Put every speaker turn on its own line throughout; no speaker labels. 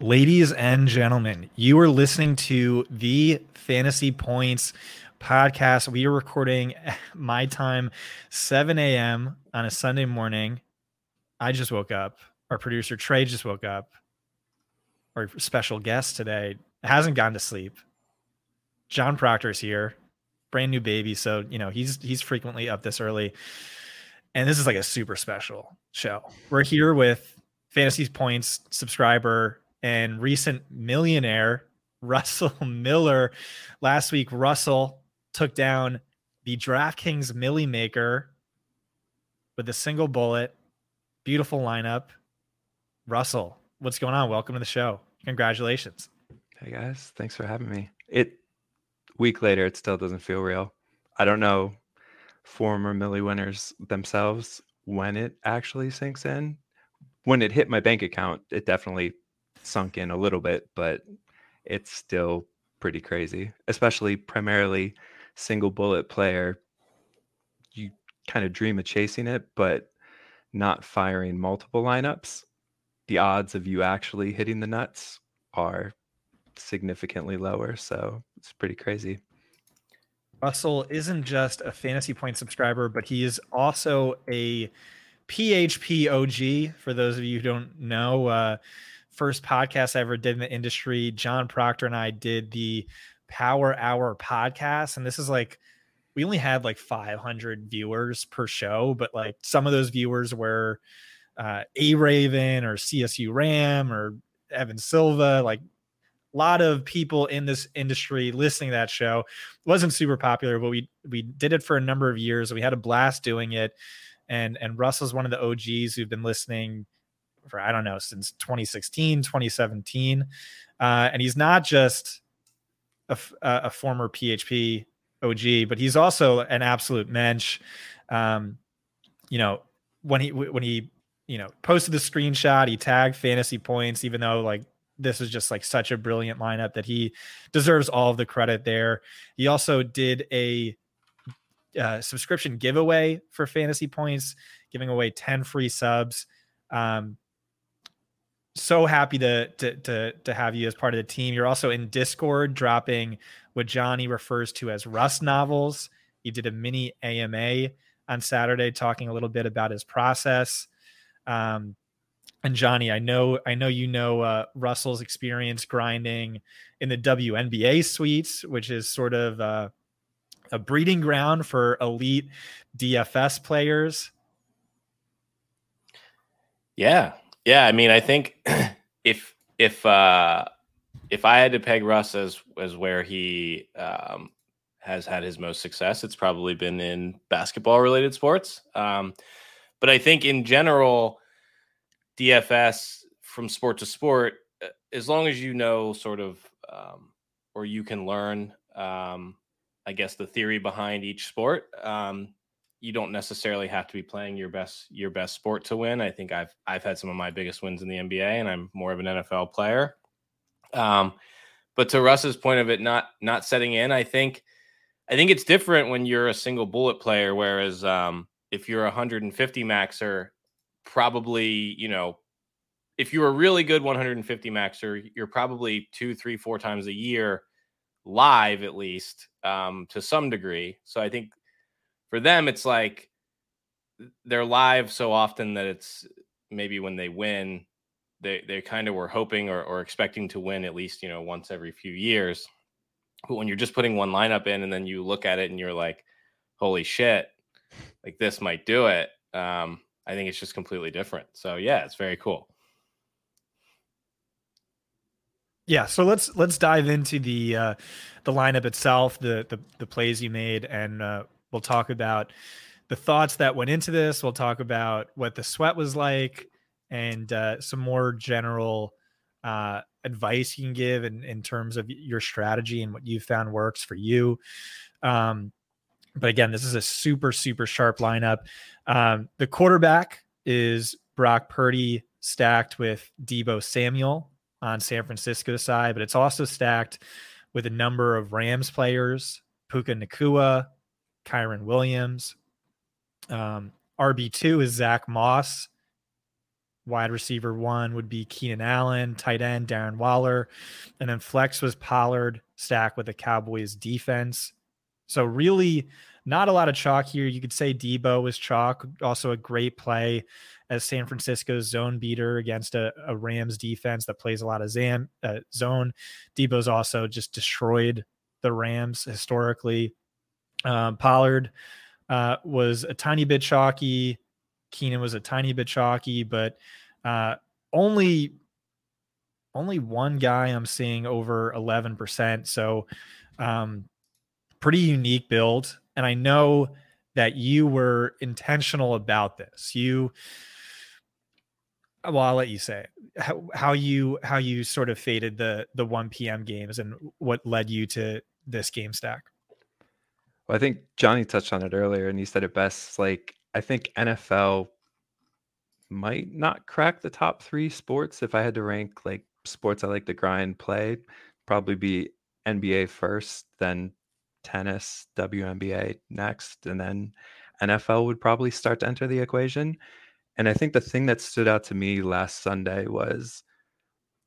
Ladies and gentlemen, you are listening to the Fantasy Points podcast. We are recording my time, 7 a.m. on a Sunday morning. I just woke up. Our producer Trey just woke up. Our special guest today hasn't gone to sleep. John Proctor's here, brand new baby, so you know he's he's frequently up this early. And this is like a super special show. We're here with Fantasy Points subscriber and recent millionaire Russell Miller. Last week, Russell took down the DraftKings Millie Maker with a single bullet. Beautiful lineup. Russell, what's going on? Welcome to the show. Congratulations.
Hey guys, thanks for having me. It week later, it still doesn't feel real. I don't know former Millie winners themselves when it actually sinks in. When it hit my bank account, it definitely sunk in a little bit, but it's still pretty crazy, especially primarily single bullet player. You kind of dream of chasing it, but not firing multiple lineups. The odds of you actually hitting the nuts are significantly lower. So it's pretty crazy.
Russell isn't just a fantasy point subscriber, but he is also a PHP OG. For those of you who don't know, uh, first podcast I ever did in the industry, John Proctor and I did the Power Hour podcast. And this is like, we only had like 500 viewers per show, but like some of those viewers were uh, A Raven or CSU Ram or Evan Silva, like a lot of people in this industry listening to that show. It wasn't super popular, but we we did it for a number of years. We had a blast doing it. And and Russell's one of the OGs who've been listening for I don't know since 2016, 2017. Uh, and he's not just a, a, former PHP OG, but he's also an absolute mensch. Um, you know, when he when he you know posted the screenshot, he tagged fantasy points, even though like this is just like such a brilliant lineup that he deserves all of the credit there. He also did a uh, subscription giveaway for fantasy points, giving away 10 free subs. Um, so happy to, to to to have you as part of the team. You're also in Discord dropping what Johnny refers to as Russ novels. He did a mini AMA on Saturday talking a little bit about his process. Um, and Johnny, I know I know you know uh, Russell's experience grinding in the WNBA suites, which is sort of uh, a breeding ground for elite DFS players.
Yeah, yeah. I mean, I think if if uh, if I had to peg Russ as as where he um, has had his most success, it's probably been in basketball related sports. Um, but I think in general DFS from sport to sport, uh, as long as you know sort of um, or you can learn, um, I guess the theory behind each sport. Um, you don't necessarily have to be playing your best your best sport to win. I think I've I've had some of my biggest wins in the NBA, and I'm more of an NFL player. Um, but to Russ's point of it not not setting in, I think I think it's different when you're a single bullet player. Whereas um, if you're a 150 maxer, probably, you know, if you're a really good 150 maxer, you're probably two, three, four times a year live at least um, to some degree. So I think for them, it's like they're live so often that it's maybe when they win, they they kind of were hoping or, or expecting to win at least you know once every few years. But when you're just putting one lineup in and then you look at it and you're like, holy shit, like this might do it. Um, I think it's just completely different. So yeah, it's very cool.
Yeah, so let's let's dive into the uh, the lineup itself, the the, the plays you made, and uh, we'll talk about the thoughts that went into this. We'll talk about what the sweat was like, and uh, some more general uh, advice you can give in, in terms of your strategy and what you've found works for you. Um, but again, this is a super, super sharp lineup. Um, the quarterback is Brock Purdy stacked with Deebo Samuel on San Francisco side, but it's also stacked with a number of Rams players, Puka Nacua, Kyren Williams. Um, RB2 is Zach Moss. Wide receiver one would be Keenan Allen, tight end Darren Waller, and then flex was Pollard, stacked with the Cowboys defense. So really, not a lot of chalk here. You could say Deebo was chalk, also a great play as San Francisco's zone beater against a, a Rams defense that plays a lot of zam, uh, zone. Deebo's also just destroyed the Rams historically. Um, Pollard uh, was a tiny bit chalky. Keenan was a tiny bit chalky, but uh, only only one guy I'm seeing over 11%. So um, pretty unique build. And I know that you were intentional about this. You well, I'll let you say how, how you how you sort of faded the the 1 p.m. games and what led you to this game stack.
Well, I think Johnny touched on it earlier, and he said it best. Like, I think NFL might not crack the top three sports. If I had to rank like sports I like to grind, play, probably be NBA first, then tennis, WNBA next, and then NFL would probably start to enter the equation. And I think the thing that stood out to me last Sunday was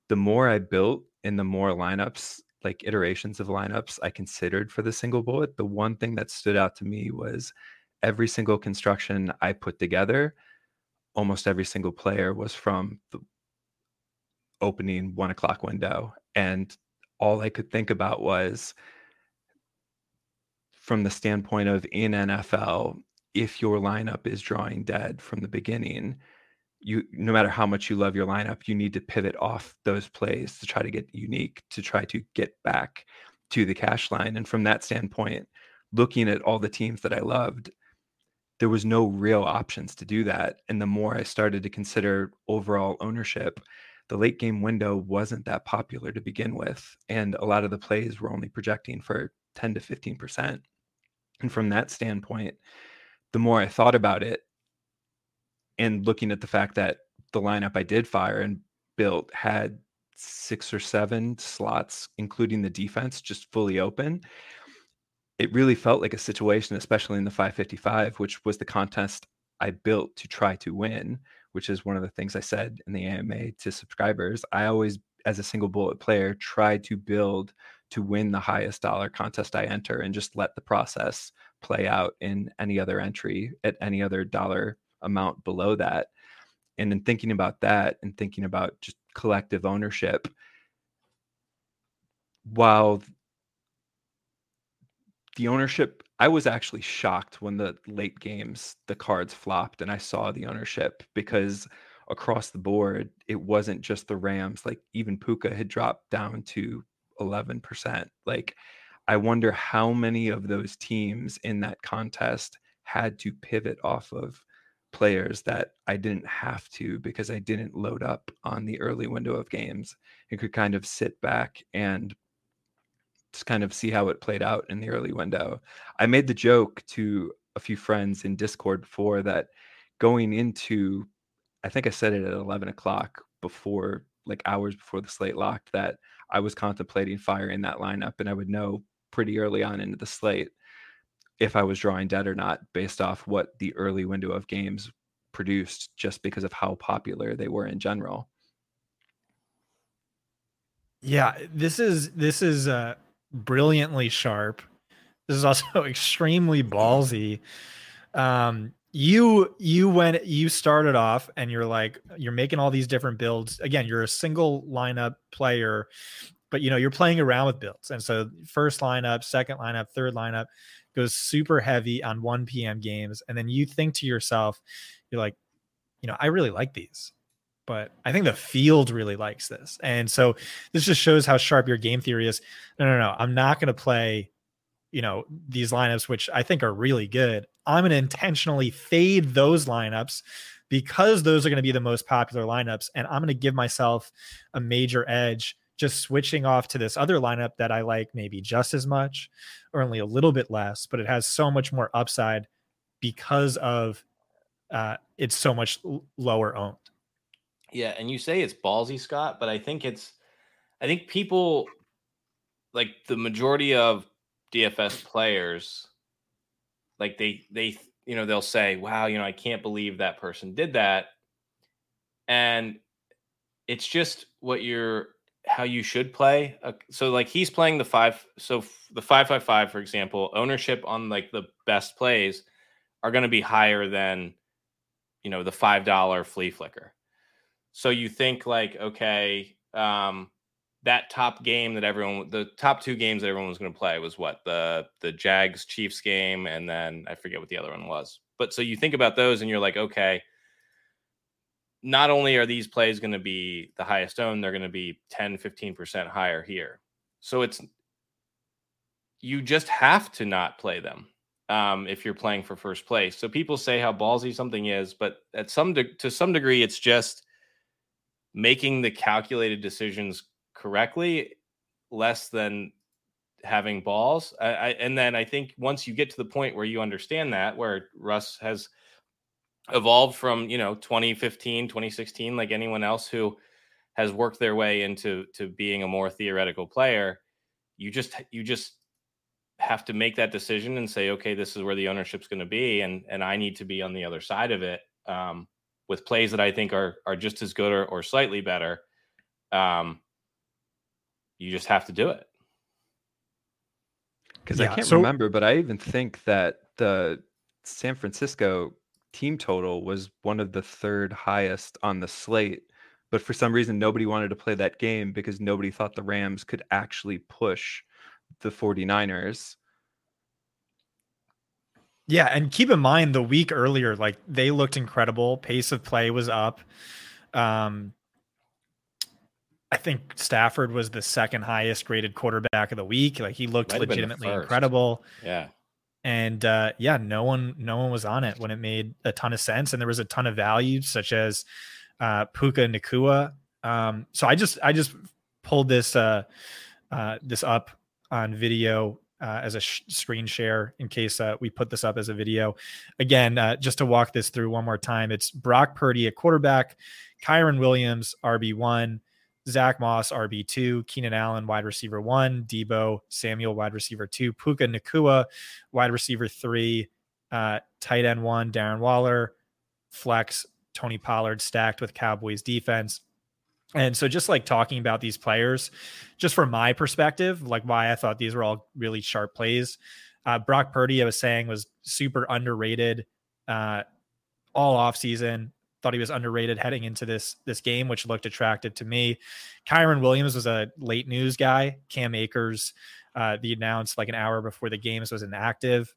the more I built in the more lineups like iterations of lineups I considered for the single bullet, the one thing that stood out to me was every single construction I put together, almost every single player was from the opening one o'clock window. And all I could think about was from the standpoint of in NFL, if your lineup is drawing dead from the beginning, you no matter how much you love your lineup, you need to pivot off those plays to try to get unique, to try to get back to the cash line. And from that standpoint, looking at all the teams that I loved, there was no real options to do that. And the more I started to consider overall ownership, the late game window wasn't that popular to begin with. And a lot of the plays were only projecting for 10 to 15%. And from that standpoint, the more I thought about it, and looking at the fact that the lineup I did fire and built had six or seven slots, including the defense, just fully open. It really felt like a situation, especially in the 555, which was the contest I built to try to win, which is one of the things I said in the AMA to subscribers. I always, as a single bullet player, try to build to win the highest dollar contest I enter and just let the process play out in any other entry at any other dollar amount below that. And in thinking about that and thinking about just collective ownership, while the ownership, I was actually shocked when the late games, the cards flopped and I saw the ownership because across the board, it wasn't just the Rams. Like even Puka had dropped down to 11%. Like, I wonder how many of those teams in that contest had to pivot off of players that I didn't have to because I didn't load up on the early window of games and could kind of sit back and just kind of see how it played out in the early window. I made the joke to a few friends in Discord before that going into, I think I said it at 11 o'clock before, like hours before the slate locked, that I was contemplating firing that lineup and I would know pretty early on into the slate if I was drawing dead or not based off what the early window of games produced just because of how popular they were in general.
Yeah, this is this is uh brilliantly sharp. This is also extremely ballsy. Um you you went you started off and you're like you're making all these different builds. Again, you're a single lineup player, but you know, you're playing around with builds. And so first lineup, second lineup, third lineup, goes super heavy on 1 p.m. games. And then you think to yourself, you're like, you know, I really like these, but I think the field really likes this. And so this just shows how sharp your game theory is. No, no, no. I'm not going to play, you know, these lineups, which I think are really good. I'm going to intentionally fade those lineups because those are going to be the most popular lineups. And I'm going to give myself a major edge just switching off to this other lineup that I like maybe just as much or only a little bit less, but it has so much more upside because of uh, it's so much lower owned.
Yeah, and you say it's ballsy, Scott, but I think it's I think people like the majority of DFS players like they they you know they'll say, "Wow, you know, I can't believe that person did that." And it's just what you're how you should play. Uh, so like he's playing the five. So f- the five five five, for example, ownership on like the best plays are going to be higher than you know the five dollar flea flicker. So you think like okay, um, that top game that everyone, the top two games that everyone was going to play was what the the Jags Chiefs game, and then I forget what the other one was. But so you think about those, and you're like, okay, not only are these plays going to be the highest owned, they're going to be 10, 15% higher here. So it's, you just have to not play them um, if you're playing for first place. So people say how ballsy something is, but at some, de- to some degree, it's just making the calculated decisions correctly less than having balls. I, I, and then I think once you get to the point where you understand that, where Russ has evolved from you know 2015 2016 like anyone else who has worked their way into to being a more theoretical player you just you just have to make that decision and say okay this is where the ownership's going to be and and i need to be on the other side of it um, with plays that i think are are just as good or, or slightly better um, you just have to do it.
Because yeah, i can't so- remember but i even think that the san francisco team total was one of the third highest on the slate. But for some reason, nobody wanted to play that game because nobody thought the Rams could actually push the 49ers.
Yeah, and keep in mind the week earlier, like they looked incredible. Pace of play was up. Um, I think Stafford was the second highest graded quarterback of the week. Like he looked Might legitimately incredible.
Yeah
and uh, yeah, no one no one was on it when it made a ton of sense, and there was a ton of value, such as uh, Puka Nacua. Um, so I just I just pulled this uh, uh, this up on video uh, as a sh- screen share in case uh, we put this up as a video. Again, uh, just to walk this through one more time, it's Brock Purdy at quarterback, Kyren Williams RB one, Zach Moss, RB2, Keenan Allen, wide receiver one, Deebo Samuel, wide receiver two, Puka Nacua, wide receiver three, uh, tight end one, Darren Waller, flex, Tony Pollard stacked with Cowboys defense. And so, just like talking about these players, just from my perspective, like why I thought these were all really sharp plays. Uh, Brock Purdy, I was saying, was super underrated uh, all offseason thought he was underrated heading into this this game, which looked attractive to me. Kyren Williams was a late news guy. Cam Akers, uh, the announced like an hour before the games was inactive.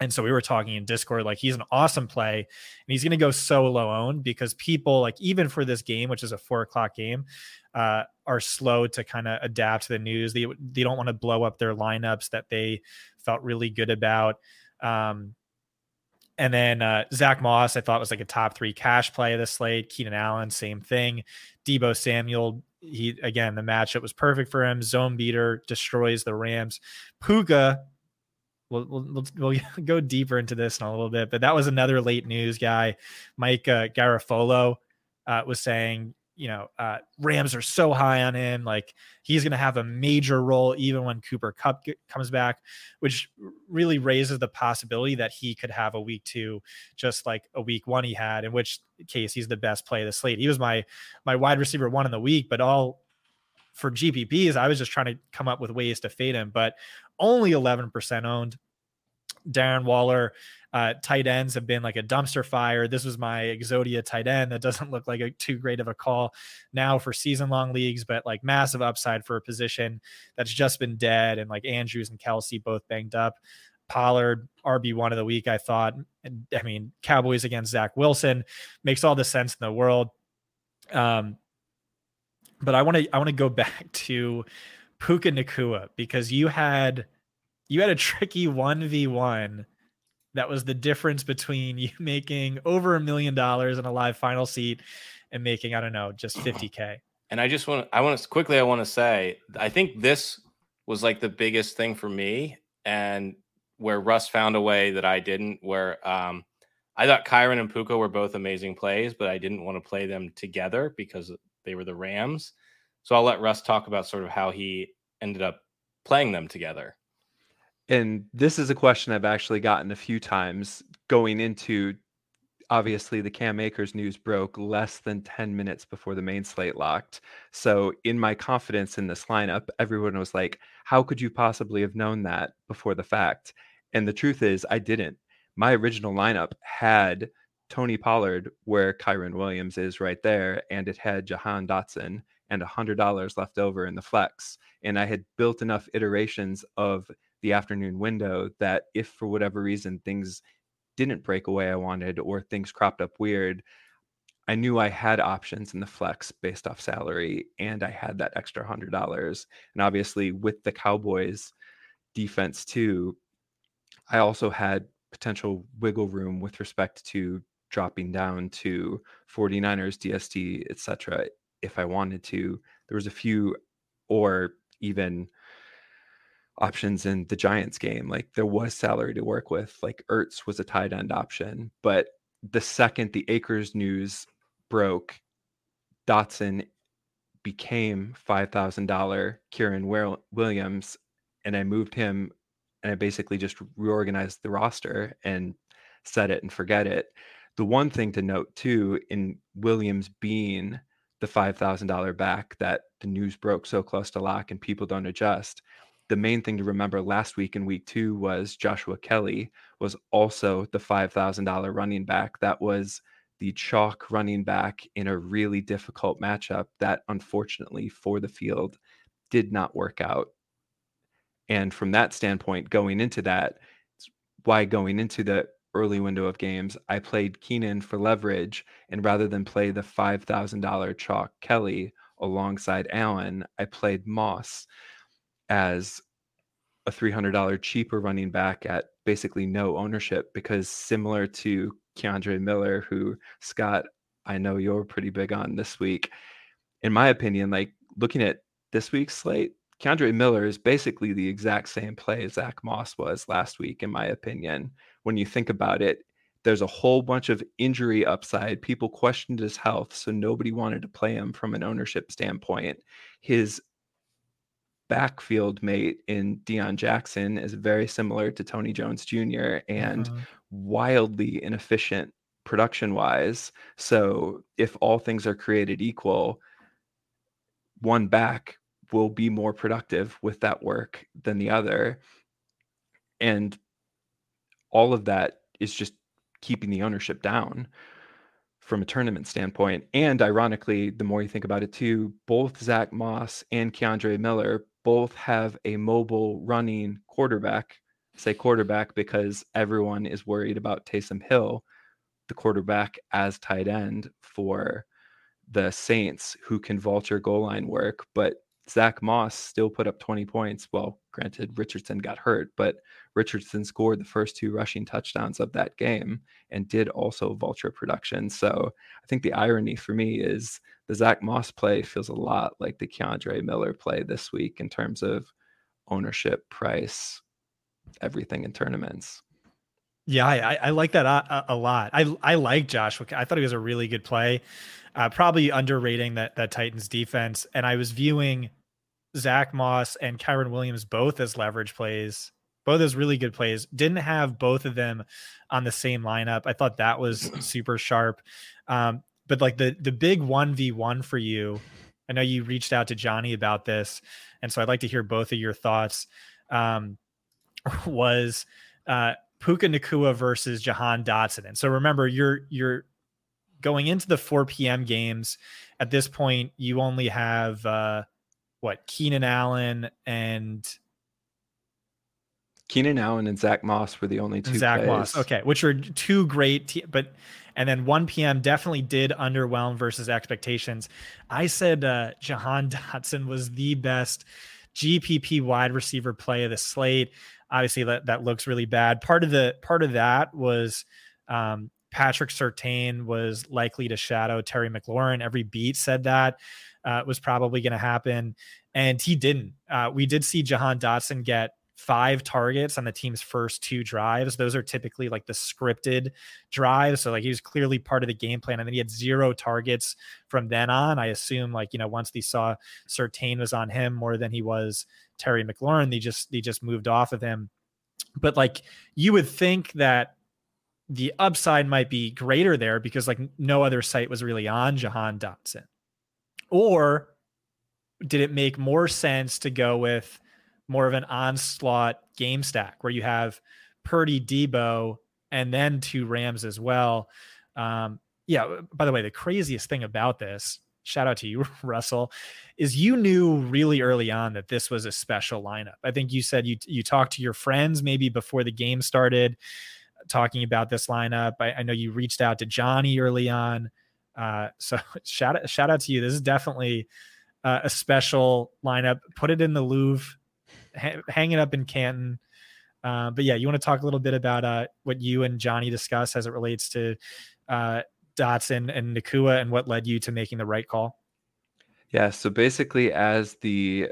And so we were talking in Discord, like he's an awesome play, and he's going to go so low owned because people, like even for this game, which is a four o'clock game, uh, are slow to kind of adapt to the news. They they don't want to blow up their lineups that they felt really good about. Um, and then uh, Zach Moss, I thought was like a top three cash play of the slate. Keenan Allen, same thing. Deebo Samuel, he again the matchup was perfect for him. Zone beater destroys the Rams. Puka, we'll, we'll, we'll go deeper into this in a little bit, but that was another late news guy. Mike uh, Garafolo uh, was saying you know, uh, Rams are so high on him. Like he's going to have a major role even when Cooper Kupp comes back, which really raises the possibility that he could have a week two, just like a week one he had. In which case, he's the best play of the slate. He was my my wide receiver one in the week, but all for GPPs, I was just trying to come up with ways to fade him, but only 11% owned. Darren Waller uh, tight ends have been like a dumpster fire. This was my Exodia tight end that doesn't look like a too great of a call now for season long leagues, but like massive upside for a position that's just been dead. And like Andrews and Kelsey both banged up. Pollard, RB one of the week, I thought. And, I mean, Cowboys against Zach Wilson makes all the sense in the world. Um, but I want to I want to go back to Puka Nacua because you had you had a tricky one v one that was the difference between you making over a million dollars in a live final seat and making I don't know just 50k.
And I just want I want to quickly I want to say I think this was like the biggest thing for me and where Russ found a way that I didn't where um I thought Kyren and Puka were both amazing plays, but I didn't want to play them together because they were the Rams. So I'll let Russ talk about sort of how he ended up playing them together.
And this is a question I've actually gotten a few times going into obviously the Cam Akers news broke less than 10 minutes before the main slate locked. So in my confidence in this lineup, everyone was like, how could you possibly have known that before the fact? And the truth is I didn't. My original lineup had Tony Pollard where Kyren Williams is right there, and it had Jahan Dotson and $100 left over in the flex. And I had built enough iterations of the afternoon window that if for whatever reason things didn't break away I wanted or things cropped up weird, I knew I had options in the flex based off salary and I had that extra hundred dollars. And obviously with the Cowboys defense too, I also had potential wiggle room with respect to dropping down to 49ers, DST, etc. if I wanted to. There was a few or even options in the Giants game. Like there was salary to work with. Like Ertz was a tight end option, but the second the Akers news broke, Dotson became five thousand dollar Kyren Williams, and I moved him, and I basically just reorganized the roster and set it and forget it. The one thing to note too, in Williams being the five thousand dollar back that the news broke so close to lock and people don't adjust, the main thing to remember last week in week two was Joshua Kelley was also the $5,000 running back. That was the chalk running back in a really difficult matchup that unfortunately for the field did not work out. And from that standpoint, going into that, why going into the early window of games, I played Keenan for leverage. And rather than play the $5,000 chalk Kelly alongside Allen, I played Moss as a $300 cheaper running back at basically no ownership because similar to Kendre Miller, who Scott, I know you're pretty big on this week. In my opinion, like looking at this week's slate, Kendre Miller is basically the exact same play as Zach Moss was last week, in my opinion. When you think about it, there's a whole bunch of injury upside. People questioned his health, so nobody wanted to play him from an ownership standpoint. His backfield mate in Deon Jackson is very similar to Tony Jones Jr. and uh-huh. wildly inefficient production wise. So if all things are created equal, one back will be more productive with that work than the other. And all of that is just keeping the ownership down from a tournament standpoint. And ironically, the more you think about it too, both Zach Moss and Kendre Miller both have a mobile running quarterback. Say quarterback because everyone is worried about Taysom Hill, the quarterback as tight end for the Saints, who can vulture goal line work. But Zach Moss still put up 20 points. Well, granted, Richardson got hurt, but Richardson scored the first two rushing touchdowns of that game and did also vulture production. So I think the irony for me is the Zach Moss play feels a lot like the Kendre Miller play this week in terms of ownership, price, everything in tournaments.
Yeah, I, I like that a, a, lot. I I like Josh. I thought he was a really good play. Uh, probably underrating that that Titans defense. And I was viewing Zach Moss and Kyren Williams both as leverage plays, both those really good plays. Didn't have both of them on the same lineup. I thought that was super sharp. Um, but like the the big one v one for you, I know you reached out to Johnny about this, and so I'd like to hear both of your thoughts. Um, was uh, Puka Nacua versus Jahan Dotson, and so remember you're you're going into the 4 p.m. games. At this point, you only have uh, what Keenan Allen and
Keenan Allen and Zach Moss were the only two.
Zach
plays.
Moss, okay, which are two great, te- but and then 1 p.m. definitely did underwhelm versus expectations. I said uh, Jahan Dotson was the best GPP wide receiver play of the slate. Obviously, that that looks really bad. Part of the part of that was um, Patrick Surtain was likely to shadow Terry McLaurin. Every beat said that uh, was probably going to happen, and he didn't. Uh, we did see Jahan Dotson get five targets on the team's first two drives. Those are typically like the scripted drives. So like he was clearly part of the game plan. And then he had zero targets from then on. I assume like, you know, once they saw Surtain was on him more than he was Terry McLaurin, they just they just moved off of him. But like you would think that the upside might be greater there because like no other site was really on Jahan Dotson. Or did it make more sense to go with more of an onslaught game stack where you have Purdy, Deebo, and then two Rams as well. Um, yeah. By the way, the craziest thing about this, shout out to you, Russell, is you knew really early on that this was a special lineup. I think you said you you talked to your friends maybe before the game started, talking about this lineup. I, I know you reached out to Johnny early on. Uh, so shout out, shout out to you. This is definitely uh, a special lineup. Put it in the Louvre ha- hang it up in Canton. Uh, but yeah, you want to talk a little bit about uh, what you and Johnny discuss as it relates to uh, Dotson and Nacua and what led you to making the right call?
Yeah. So basically, as the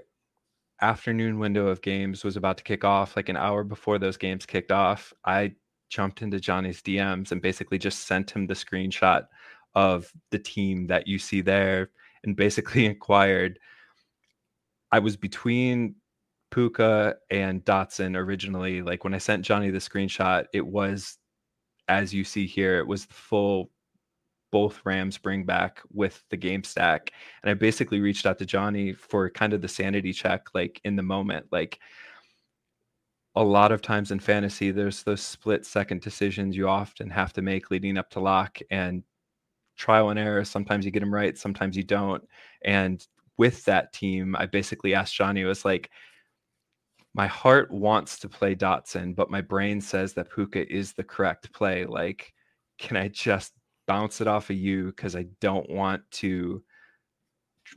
afternoon window of games was about to kick off, like an hour before those games kicked off, I jumped into Johnny's DMs and basically just sent him the screenshot of the team that you see there and basically inquired. I was between Puka and Dotson originally, like when I sent Johnny the screenshot, it was as you see here, it was the full both Rams bring back with the game stack. And I basically reached out to Johnny for kind of the sanity check, like in the moment. Like a lot of times in fantasy, there's those split second decisions you often have to make leading up to lock and trial and error. Sometimes you get them right, sometimes you don't. And with that team, I basically asked Johnny, was like, my heart wants to play Dotson, but my brain says that Puka is the correct play. Like, can I just bounce it off of you? Because I don't want to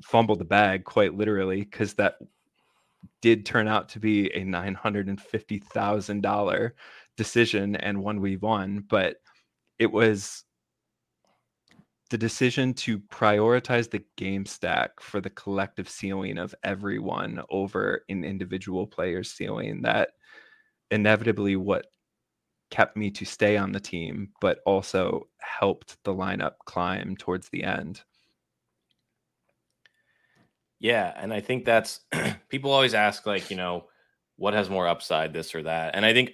fumble the bag quite literally, because that did turn out to be a $950,000 decision and one we won, but it was the decision to prioritize the game stack for the collective ceiling of everyone over an individual player's ceiling that inevitably what kept me to stay on the team but also helped the lineup climb towards the end.
Yeah and i think that's people always ask like you know what has more upside this or that? And i think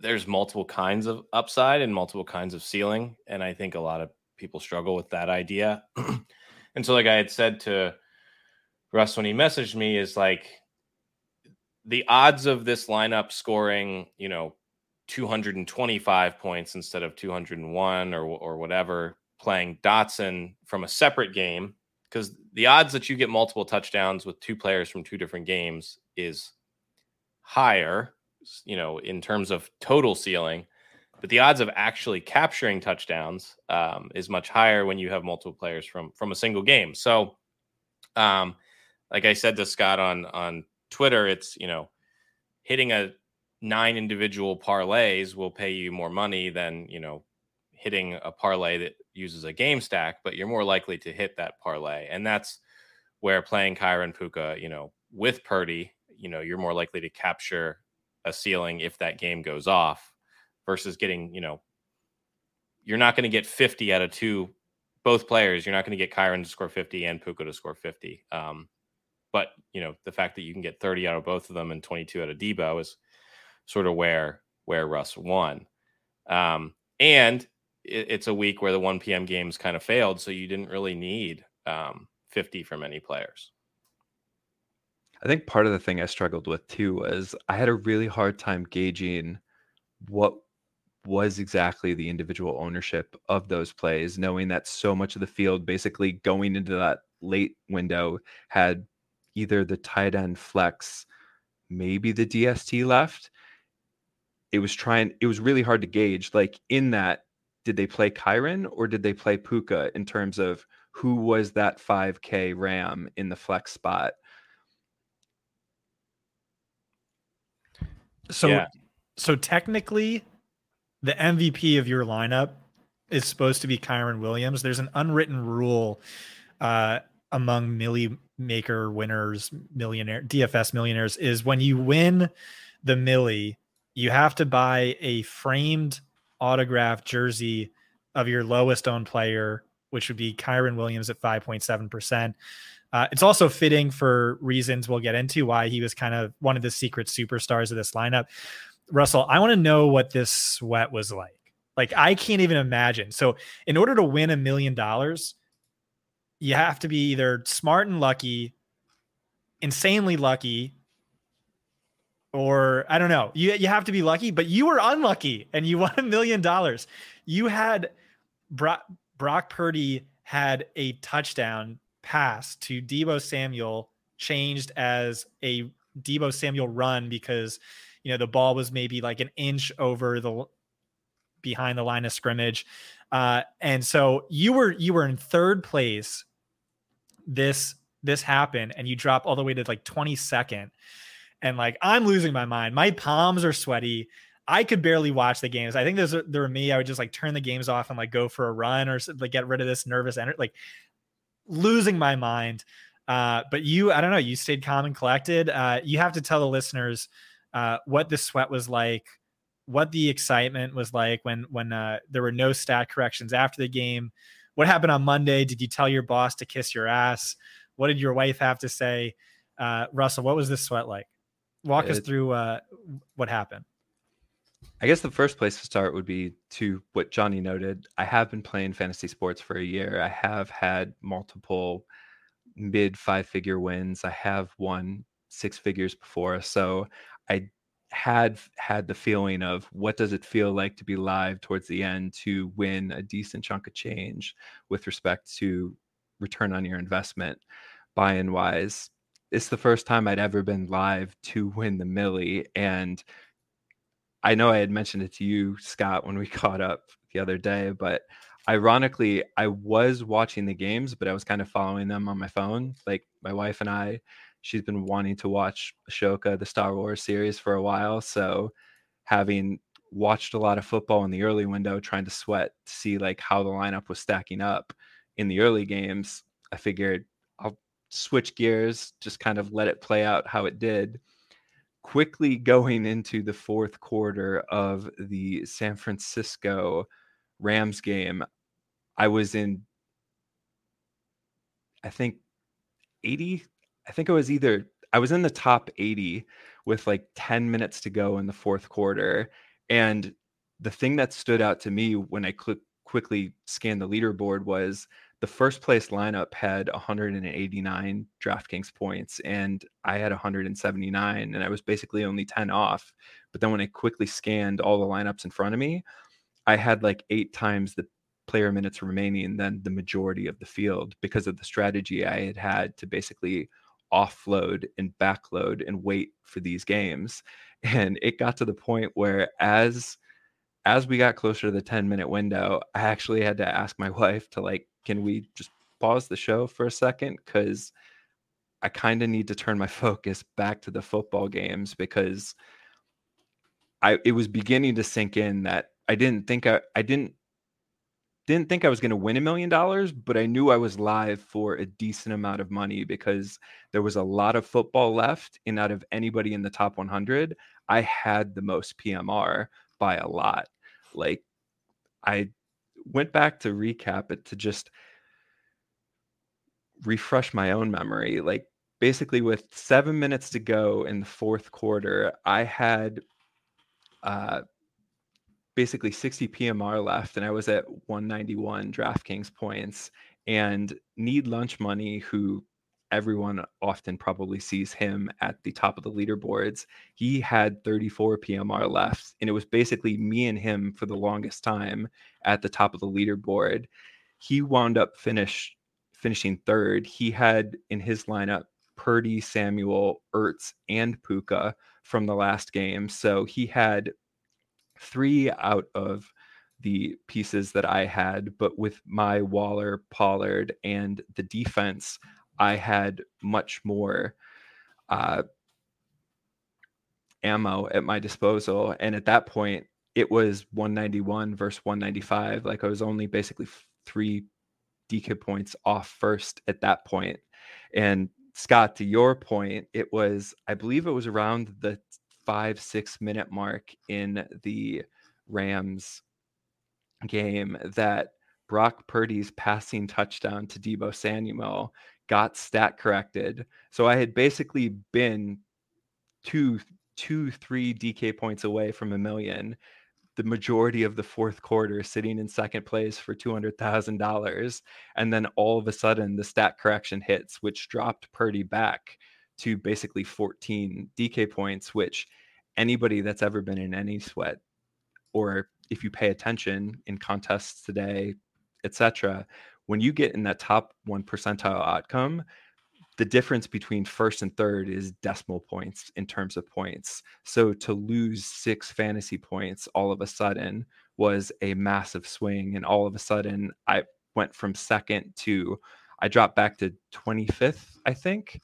there's multiple kinds of upside and multiple kinds of ceiling and i think a lot of people struggle with that idea. and so, like I had said to Russ when he messaged me, is like the odds of this lineup scoring, you know, 225 points instead of 201 or or whatever, playing Dotson from a separate game, because the odds that you get multiple touchdowns with two players from two different games is higher, you know, in terms of total ceiling but the odds of actually capturing touchdowns um, is much higher when you have multiple players from from a single game. So, um, like I said to Scott on on Twitter, it's you know hitting a nine individual parlays will pay you more money than you know hitting a parlay that uses a game stack, but you're more likely to hit that parlay, and that's where playing Kyren Puka, you know, with Purdy, you know, you're more likely to capture a ceiling if that game goes off versus getting, you know, you're not going to get 50 out of two, both players. You're not going to get Kyren to score 50 and Puka to score 50. Um, but, you know, the fact that you can get 30 out of both of them and 22 out of Deebo is sort of where, where Russ won. Um, and it, it's a week where the 1 p.m. games kind of failed. So you didn't really need um, 50 from any players.
I think part of the thing I struggled with too was I had a really hard time gauging what was exactly the individual ownership of those plays, knowing that so much of the field basically going into that late window had either the tight end flex, maybe the DST left. It was trying, it was really hard to gauge. Like in that, did they play Kyren or did they play Puka in terms of who was that 5K Ram in the flex spot?
So
Yeah.
so technically the MVP of your lineup is supposed to be Kyren Williams. There's an unwritten rule uh, among millie maker winners, millionaire DFS millionaires is when you win the millie, you have to buy a framed autograph jersey of your lowest owned player, which would be Kyren Williams at 5.7%. Uh, it's also fitting for reasons we'll get into why he was kind of one of the secret superstars of this lineup. Russell, I want to know what this sweat was like. Like, I can't even imagine. So, in order to win a million dollars, you have to be either smart and lucky, insanely lucky, or I don't know. You you have to be lucky, but you were unlucky and you won a million dollars. You had Brock, Brock Purdy had a touchdown pass to Deebo Samuel changed as a Deebo Samuel run because you know the ball was maybe like an inch over the behind the line of scrimmage. Uh, and so you were you were in third place. This this happened, and you drop all the way to like 22nd. And like I'm losing my mind. My palms are sweaty. I could barely watch the games. I think there's there were me. I would just like turn the games off and like go for a run or like get rid of this nervous energy. Like losing my mind. Uh, but you, I don't know. You stayed calm and collected. Uh, you have to tell the listeners uh, what the sweat was like, what the excitement was like when when uh, there were no stat corrections after the game. What happened on Monday? Did you tell your boss to kiss your ass? What did your wife have to say? Uh, Russell, what was this sweat like? Walk us through uh, what happened.
I guess the first place to start would be to what Johnny noted. I have been playing fantasy sports for a year. I have had multiple mid five figure wins. I have won six figures before. So I had had the feeling of what does it feel like to be live towards the end to win a decent chunk of change with respect to return on your investment buy and wise. It's the first time I'd ever been live to win the millie and I know I had mentioned it to you, Scott, when we caught up the other day, but ironically, I was watching the games, but I was kind of following them on my phone. Like my wife and I, she's been wanting to watch Ahsoka, the Star Wars series, for a while. So having watched a lot of football in the early window, trying to sweat to see like how the lineup was stacking up in the early games, I figured I'll switch gears, just kind of let it play out how it did quickly going into the fourth quarter of the San Francisco Rams game, I was in, I think, 80. I think it was either, I was in the top 80 with like 10 minutes to go in the fourth quarter. And the thing that stood out to me when I cl- quickly scanned the leaderboard was the first place lineup had 189 DraftKings points and I had 179 and I was basically only 10 off. But then when I quickly scanned all the lineups in front of me, I had like eight times the player minutes remaining than the majority of the field because of the strategy I had had to basically offload and backload and wait for these games. And it got to the point where as as we got closer to the 10 minute window, I actually had to ask my wife to like, can we just pause the show for a second? Because I kind of need to turn my focus back to the football games because I it was beginning to sink in that I didn't think I, I didn't didn't think I was going to win a million dollars, but I knew I was live for a decent amount of money because there was a lot of football left. And out of anybody in the top 100, I had the most PMR by a lot. Like I went back to recap it to just refresh my own memory. Like basically with seven minutes to go in the fourth quarter, I had uh basically 60 PMR left and I was at 191 DraftKings points and need lunch money who everyone often probably sees him at the top of the leaderboards. He had 34 PMR left, and it was basically me and him for the longest time at the top of the leaderboard. He wound up finish finishing third. He had in his lineup Purdy, Samuel, Ertz, and Puka from the last game. So he had three out of the pieces that I had, but with my Waller, Pollard, and the defense, I had much more. Uh, ammo at my disposal. And at that point, it was 191 versus 195. Like I was only basically three DK points off first at that point. And Scott, to your point, it was, I believe it was around the five, six minute mark in the Rams game that Brock Purdy's passing touchdown to Deebo Samuel got stat corrected. So I had basically been two, two, three DK points away from a million the majority of the fourth quarter sitting in second place for $200,000. And then all of a sudden the stat correction hits, which dropped Purdy back to basically 14 DK points, which anybody that's ever been in any sweat, or if you pay attention in contests today, etc., when you get in that top one percentile outcome, the difference between first and third is decimal points in terms of points. So to lose six fantasy points all of a sudden was a massive swing. And all of a sudden, I went from second to I dropped back to 25th, I think.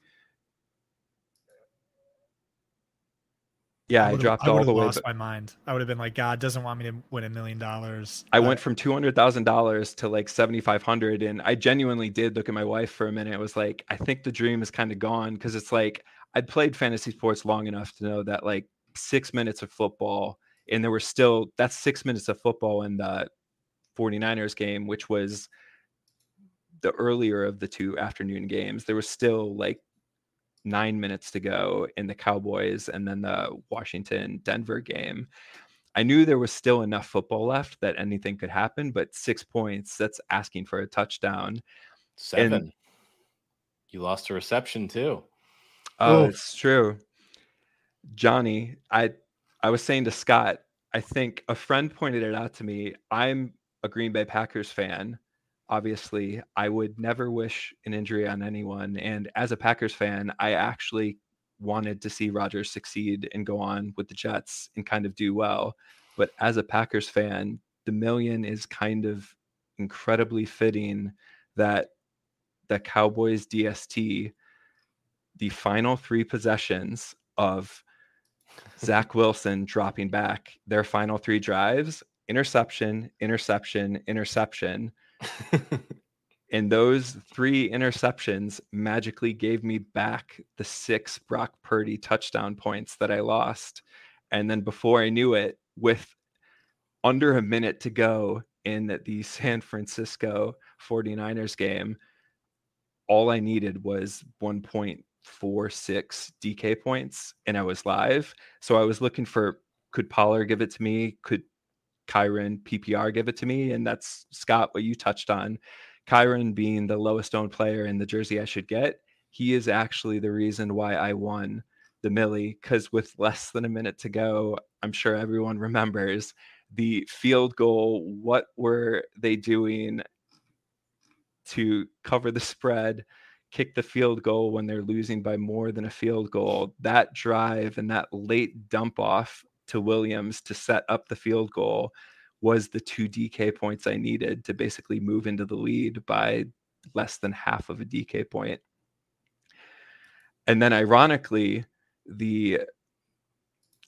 Yeah, I, I dropped
I
all the way.
Lost my mind. I would have been like, God doesn't want me to win a million dollars.
I went from two hundred thousand dollars to like seventy five hundred, and I genuinely did look at my wife for a minute. It was like, I think the dream is kind of gone because it's like I'd played fantasy sports long enough to know that like six minutes of football, and there were still that's six minutes of football in the 49ers game, which was the earlier of the two afternoon games. There was still like nine minutes to go in the Cowboys and then the Washington Denver game. I knew there was still enough football left that anything could happen, but six points, that's asking for a touchdown.
Seven. And, you lost a reception too.
Oh, it's true. Johnny, I I was saying to Scott, I think a friend pointed it out to me. I'm a Green Bay Packers fan obviously I would never wish an injury on anyone. And as a Packers fan, I actually wanted to see Rodgers succeed and go on with the Jets and kind of do well. But as a Packers fan, the million is kind of incredibly fitting that the Cowboys DST, the final three possessions of Zach Wilson dropping back, their final three drives, interception, interception, interception and those three interceptions magically gave me back the six Brock Purdy touchdown points that I lost. And then before I knew it, with under a minute to go in the San Francisco 49ers game, all I needed was 1.46 DK points and I was live. So I was looking for could Pollard give it to me? Could Kyren PPR give it to me. And that's Scott, what you touched on. Kyren being the lowest owned player in the jersey I should get, he is actually the reason why I won the Millie. Because with less than a minute to go, I'm sure everyone remembers the field goal. What were they doing to cover the spread? kick the field goal when they're losing by more than a field goal. That drive and that late dump off to Williams to set up the field goal was the two DK points I needed to basically move into the lead by less than half of a DK point. And then ironically, the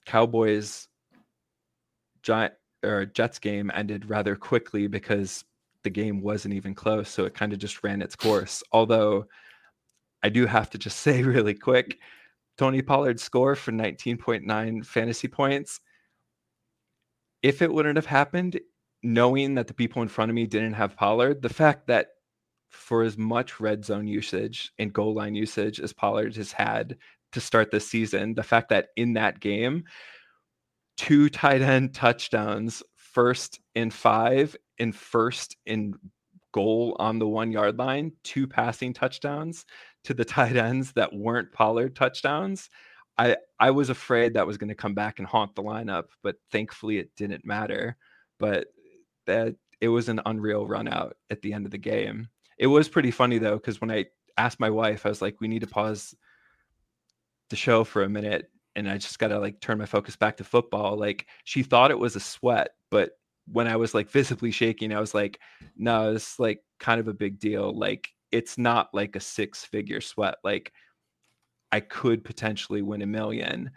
Cowboys giant or Jets game ended rather quickly because the game wasn't even close. So it kind of just ran its course. Although I do have to just say really quick, Tony Pollard's score for 19.9 fantasy points. If it wouldn't have happened, knowing that the people in front of me didn't have Pollard, the fact that for as much red zone usage and goal line usage as Pollard has had to start this season, the fact that in that game, two tight end touchdowns, first in five and first in goal on the one yard line, two passing touchdowns to the tight ends that weren't Pollard touchdowns. I I was afraid that was going to come back and haunt the lineup, but thankfully it didn't matter. But that it was an unreal run out at the end of the game. It was pretty funny though, because when I asked my wife, I was like, we need to pause the show for a minute and I just gotta like turn my focus back to football. Like she thought it was a sweat, but when I was like visibly shaking, I was like, no, it's like kind of a big deal. Like it's not like a six figure sweat. Like I could potentially win a million.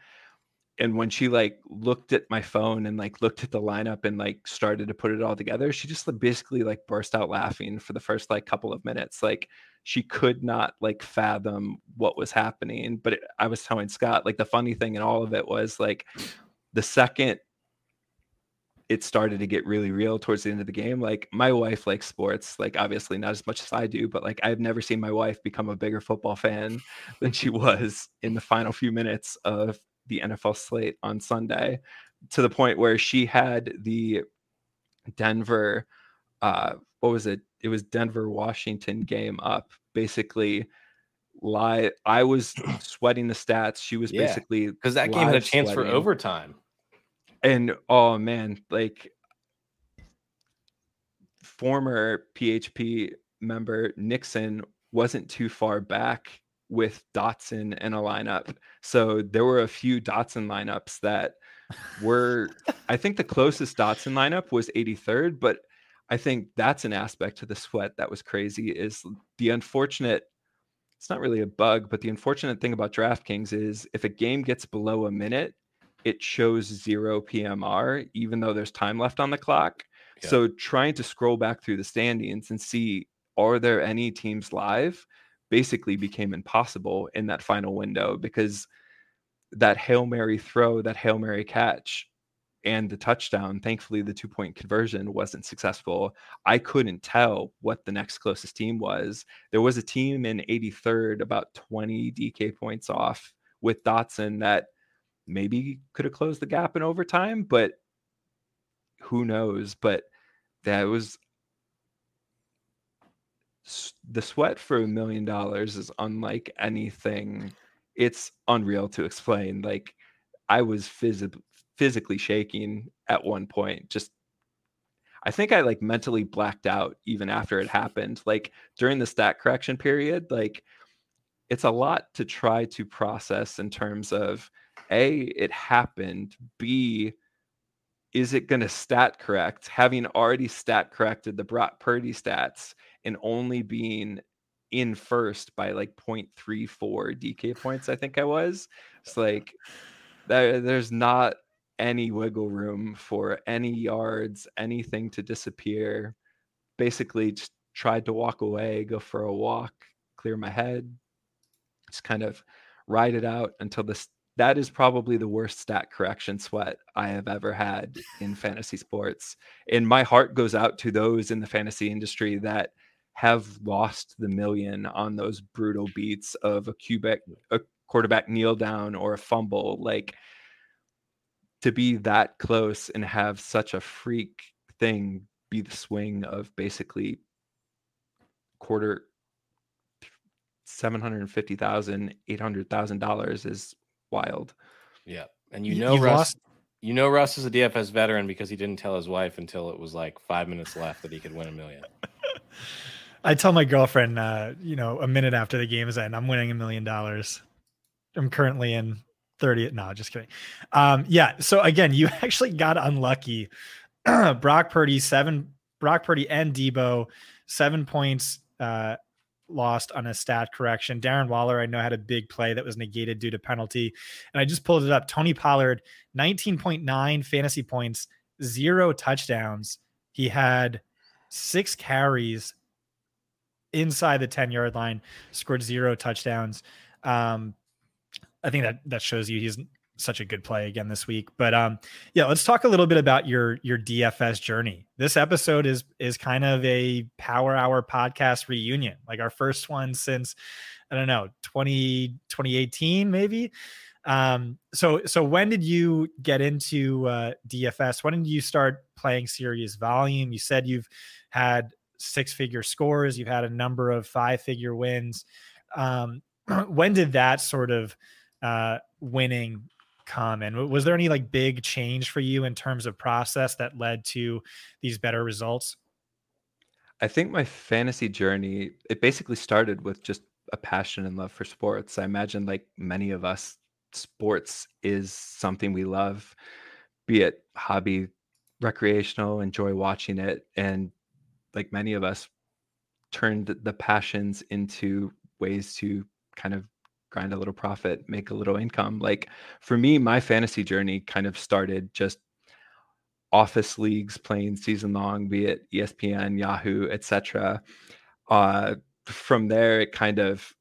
and when she like looked at my phone and like looked at the lineup and like started to put it all together she just basically like burst out laughing for the first like couple of minutes like she could not like fathom what was happening but it, i was telling scott like the funny thing in all of it was like the second it started to get really real towards the end of the game like my wife likes sports like obviously not as much as i do but like i've never seen my wife become a bigger football fan than she was in the final few minutes of the NFL slate on Sunday to the point where she had the Denver uh what was it? It was Denver Washington game up basically lie I was sweating the stats. She was
Yeah,
basically
because that game had a chance for overtime.
And oh man, like former PHP member Nixon wasn't too far back with Dotson in a lineup. So there were a few Dotson lineups that were I think the closest Dotson lineup was 83rd, but I think that's an aspect to the sweat that was crazy is the unfortunate it's not really a bug, but the unfortunate thing about DraftKings is if a game gets below a minute, it shows zero PMR, even though there's time left on the clock.
Yeah.
So trying to scroll back through the standings and see are there any teams live basically became impossible in that final window because that Hail Mary throw, that Hail Mary catch, and the touchdown, thankfully the two point conversion wasn't successful. I couldn't tell what the next closest team was. There was a team in 83rd, about 20 DK points off with Dotson that maybe could have closed the gap in overtime, but who knows? But that was the sweat for a million dollars is unlike anything. It's unreal to explain. Like I was phys- physically shaking at one point. Just I think I like mentally blacked out even after it happened. Like during the stat correction period, like it's a lot to try to process in terms of a it happened. B is it going to stat correct? Having already stat corrected the brock purdy stats and only being in first by like 0.34 dk points i think i was it's like there, there's not any wiggle room for any yards anything to disappear. Basically just tried to walk away go for a walk clear my head just kind of ride it out until this that is probably the worst stat correction sweat I have ever had in fantasy sports. And my heart goes out to those in the fantasy industry that have lost the million on those brutal beats of a cubic a quarterback kneel down or a fumble. Like to be that close and have such a freak thing be the swing of basically quarter seven hundred and fifty thousand, eight hundred thousand dollars is wild.
Yeah, and you
You-
know Russ.
lost-
You know Russ is a DFS veteran because he didn't tell his wife until it was like five minutes left that he could win a million.
I tell my girlfriend, uh, you know, a minute after the game's end, I'm winning a million dollars. I'm currently in 30. No, just kidding. Um, yeah. So again, you actually got unlucky. Brock Purdy, seven, Brock Purdy and Deebo, seven points uh, lost on a stat correction. Darren Waller, I know, had a big play that was negated due to penalty. And I just pulled it up. Tony Pollard, 19.9 fantasy points, zero touchdowns. He had six carries inside the 10 yard line, scored zero touchdowns. Um, I think that that shows you he's such a good play again this week. But um, yeah, let's talk a little bit about your your DFS journey. This episode is is kind of a power hour podcast reunion, like our first one since I don't know 20 2018 maybe. Um, so so when did you get into uh, DFS? When did you start playing serious volume? You said you've had six figure scores, you've had a number of five figure wins. Um, when did that sort of uh, winning come? And was there any like big change for you in terms of process that led to these better results?
I think my fantasy journey, it basically started with just a passion and love for sports. I imagine like many of us, sports is something we love, be it hobby, recreational, enjoy watching it. And like many of us turned the passions into ways to kind of grind a little profit, make a little income. Like for me, my fantasy journey kind of started just office leagues playing season long, be it ESPN, Yahoo, etc. Uh, from there, it kind of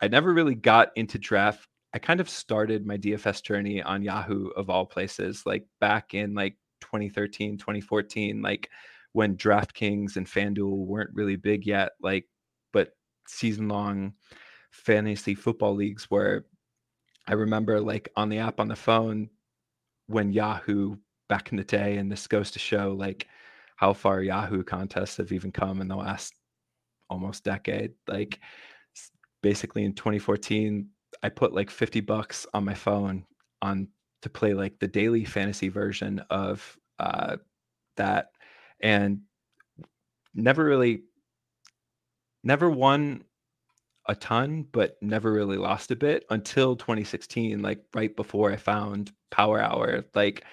I never really got into draft. I kind of started my DFS journey on Yahoo of all places, like back in like 2013, 2014, like when DraftKings and FanDuel weren't really big yet, like but season long fantasy football leagues where I remember like on the app on the phone when Yahoo back in the day, and this goes to show like how far Yahoo contests have even come in the last almost decade. Like basically in 2014, I put like 50 bucks on my phone on to play like the daily fantasy version of uh, that, and never really, never won a ton, but never really lost a bit until 2016, like right before I found Power Hour. Like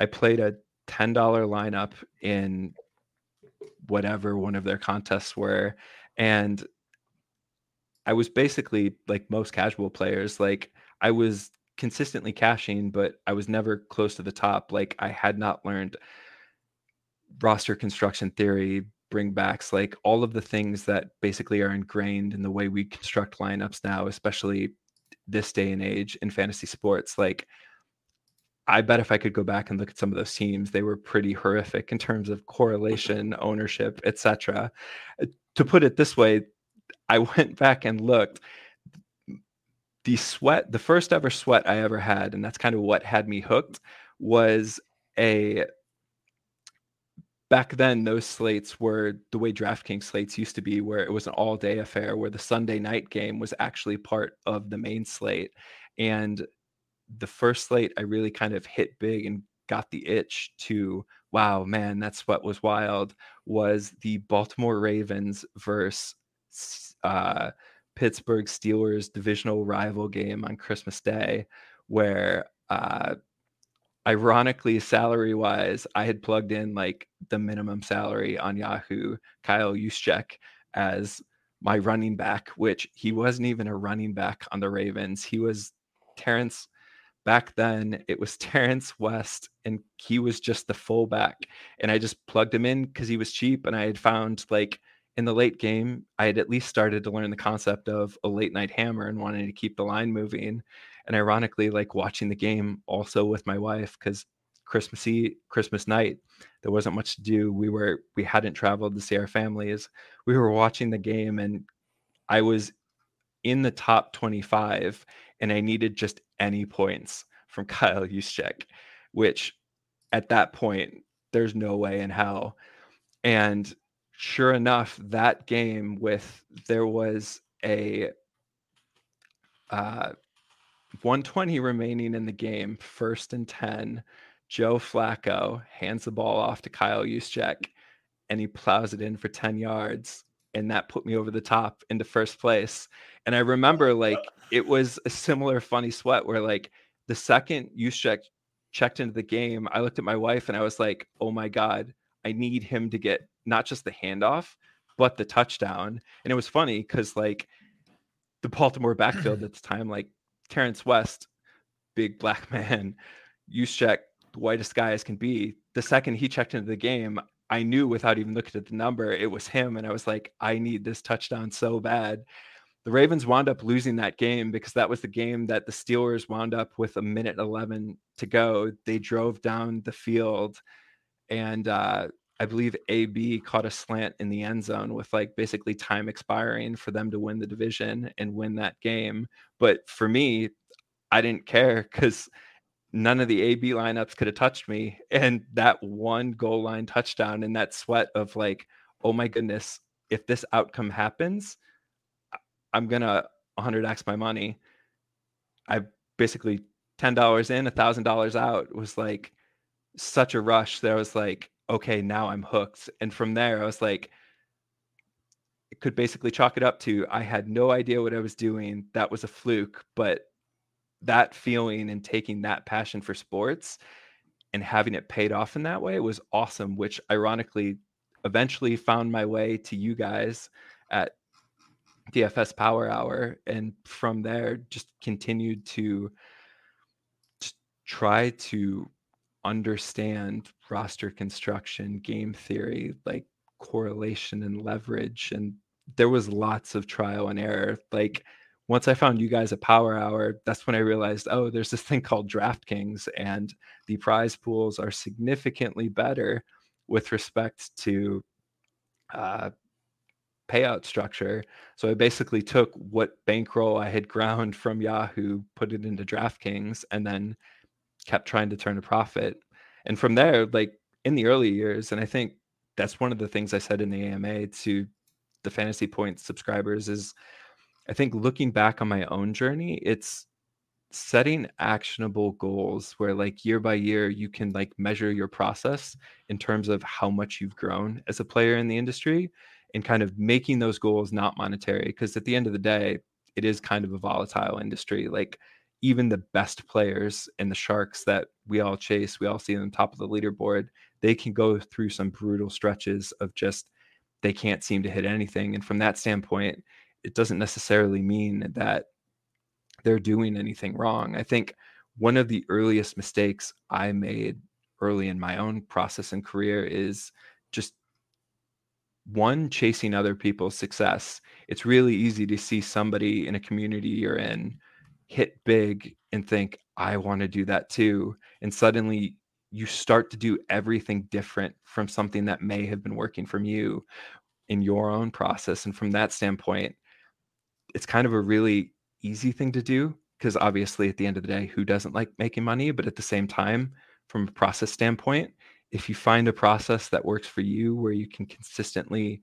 I played a $10 lineup in whatever one of their contests were. And I was basically like most casual players. Like I was consistently cashing, but I was never close to the top. Like I had not learned roster construction theory, bringbacks, like all of the things that basically are ingrained in the way we construct lineups now, especially this day and age in fantasy sports. Like I bet if I could go back and look at some of those teams, they were pretty horrific in terms of correlation, ownership, etc. Uh, to put it this way, I went back and looked. The sweat, the first ever sweat I ever had, and that's kind of what had me hooked, was a back then those slates were the way DraftKings slates used to be, where it was an all-day affair, where the Sunday night game was actually part of the main slate. And the first slate, I really kind of hit big and got the itch to wow, man, that's what was wild. Was the Baltimore Ravens versus uh, Pittsburgh Steelers divisional rival game on Christmas Day, where uh, ironically, salary wise, I had plugged in like the minimum salary on Yahoo, Kyle Juszczyk, as my running back, which he wasn't even a running back on the Ravens. He was Terrance back then it was Terrance West and he was just the fullback. And I just plugged him in because he was cheap. And I had found like in the late game, I had at least started to learn the concept of a late night hammer and wanting to keep the line moving. And ironically, like watching the game also with my wife, because Christmas Eve, Christmas night, there wasn't much to do. We were we hadn't traveled to see our families. We were watching the game and I was in the top 25 and I needed just any points from Kyle Juszczyk, which at that point, there's no way in hell. And sure enough, that game with there was a uh, 120 remaining in the game, first and 10. Joe Flacco hands the ball off to Kyle Juszczyk and he plows it in for 10 yards. And that put me over the top into first place. And I remember like it was a similar funny sweat where like the second Juszczyk checked into the game, I looked at my wife and I was like, oh my God, I need him to get not just the handoff, but the touchdown. And it was funny because like the Baltimore backfield at the time, like Terrance West, big black man, Juszczyk, the whitest guy as can be. The second he checked into the game, I knew without even looking at the number, it was him. And I was like, I need this touchdown so bad the Ravens wound up losing that game because that was the game that the Steelers wound up with a minute 11 to go. They drove down the field and uh, I believe AB caught a slant in the end zone with like basically time expiring for them to win the division and win that game. But for me, I didn't care because none of the AB lineups could have touched me. And that one goal line touchdown and that sweat of like, oh my goodness, if this outcome happens, I'm gonna 100x my money. I basically ten dollars in, a thousand dollars out was like such a rush that I was like, okay, now I'm hooked. And from there, I was like, could basically chalk it up to I had no idea what I was doing. That was a fluke, but that feeling and taking that passion for sports and having it paid off in that way was awesome, which ironically eventually found my way to you guys at DFS Power Hour, and from there just continued to just try to understand roster construction, game theory, like correlation and leverage, and there was lots of trial and error. Like once I found you guys at Power Hour, that's when I realized, oh, there's this thing called DraftKings, and the prize pools are significantly better with respect to uh, payout structure. So I basically took what bankroll I had ground from Yahoo, put it into DraftKings, and then kept trying to turn a profit. And from there, like in the early years, and I think that's one of the things I said in the AMA to the Fantasy Point subscribers is I think looking back on my own journey, it's setting actionable goals where like year by year you can like measure your process in terms of how much you've grown as a player in the industry and kind of making those goals not monetary because at the end of the day it is kind of a volatile industry like even the best players and the sharks that we all chase we all see on top of the leaderboard they can go through some brutal stretches of just they can't seem to hit anything and from that standpoint it doesn't necessarily mean that they're doing anything wrong. I think one of the earliest mistakes I made early in my own process and career is just one chasing other people's success. It's really easy to see somebody in a community you're in hit big and think, I want to do that too. And suddenly you start to do everything different from something that may have been working from you in your own process. And from that standpoint, it's kind of a really easy thing to do because obviously at the end of the day who doesn't like making money but at the same time from a process standpoint if you find a process that works for you where you can consistently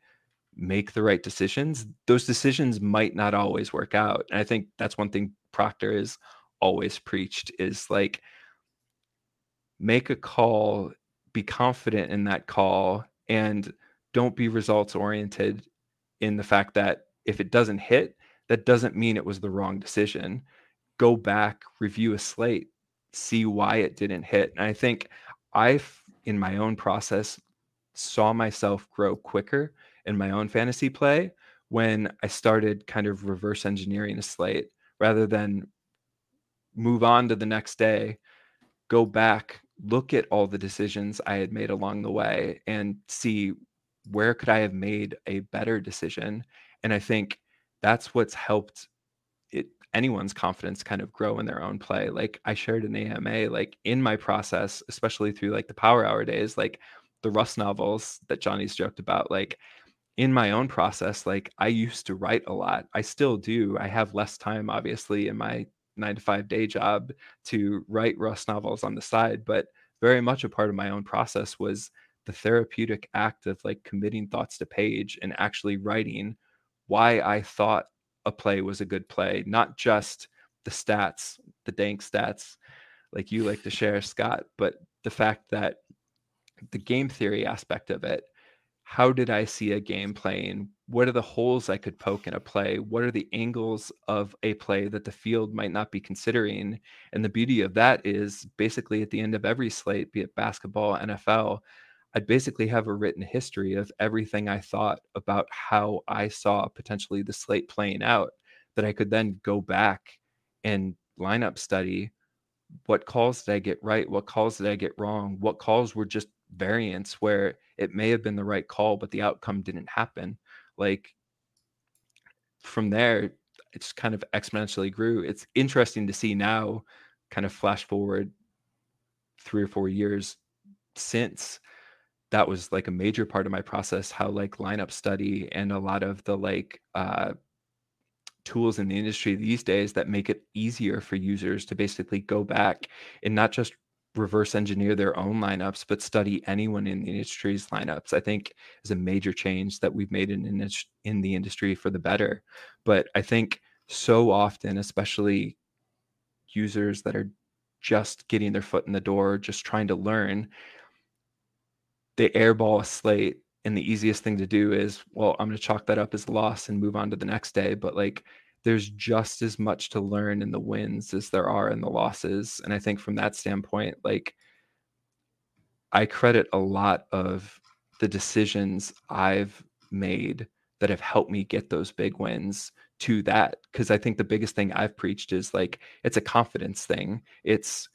make the right decisions those decisions might not always work out and i think that's one thing proctor is always preached is like make a call be confident in that call and don't be results oriented in the fact that if it doesn't hit that doesn't mean it was the wrong decision. Go back, review a slate, see why it didn't hit. And I think I've, in my own process, saw myself grow quicker in my own fantasy play when I started kind of reverse engineering a slate rather than move on to the next day, go back, look at all the decisions I had made along the way and see where could I have made a better decision. And I think that's what's helped it anyone's confidence kind of grow in their own play. Like I shared an AMA, like in my process, especially through like the power hour days, like the Russ novels that Johnny's joked about, like in my own process, like I used to write a lot. I still do. I have less time, obviously, in my nine to five day job to write Russ novels on the side, but very much a part of my own process was the therapeutic act of like committing thoughts to page and actually writing why I thought a play was a good play, not just the stats, the dank stats like you like to share, Scott, but the fact that the game theory aspect of it. How did I see a game playing? What are the holes I could poke in a play? What are the angles of a play that the field might not be considering? And the beauty of that is basically at the end of every slate, be it basketball, NFL, I'd basically have a written history of everything I thought about how I saw potentially the slate playing out that I could then go back and lineup study what calls did I get right? What calls did I get wrong? What calls were just variants where it may have been the right call, but the outcome didn't happen. Like from there, it's kind of exponentially grew. It's interesting to see now, kind of flash forward three or four years since that was like a major part of my process how like lineup study and a lot of the like uh, tools in the industry these days that make it easier for users to basically go back and not just reverse engineer their own lineups but study anyone in the industry's lineups i think is a major change that we've made in, in, in the industry for the better. But i think so often especially users that are just getting their foot in the door just trying to learn they airball a slate and the easiest thing to do is well i'm going to chalk that up as loss and move on to the next day. But like there's just as much to learn in the wins as there are in the losses and i think from that standpoint like i credit a lot of the decisions i've made that have helped me get those big wins to that because i think the biggest thing i've preached is like it's a confidence thing. It's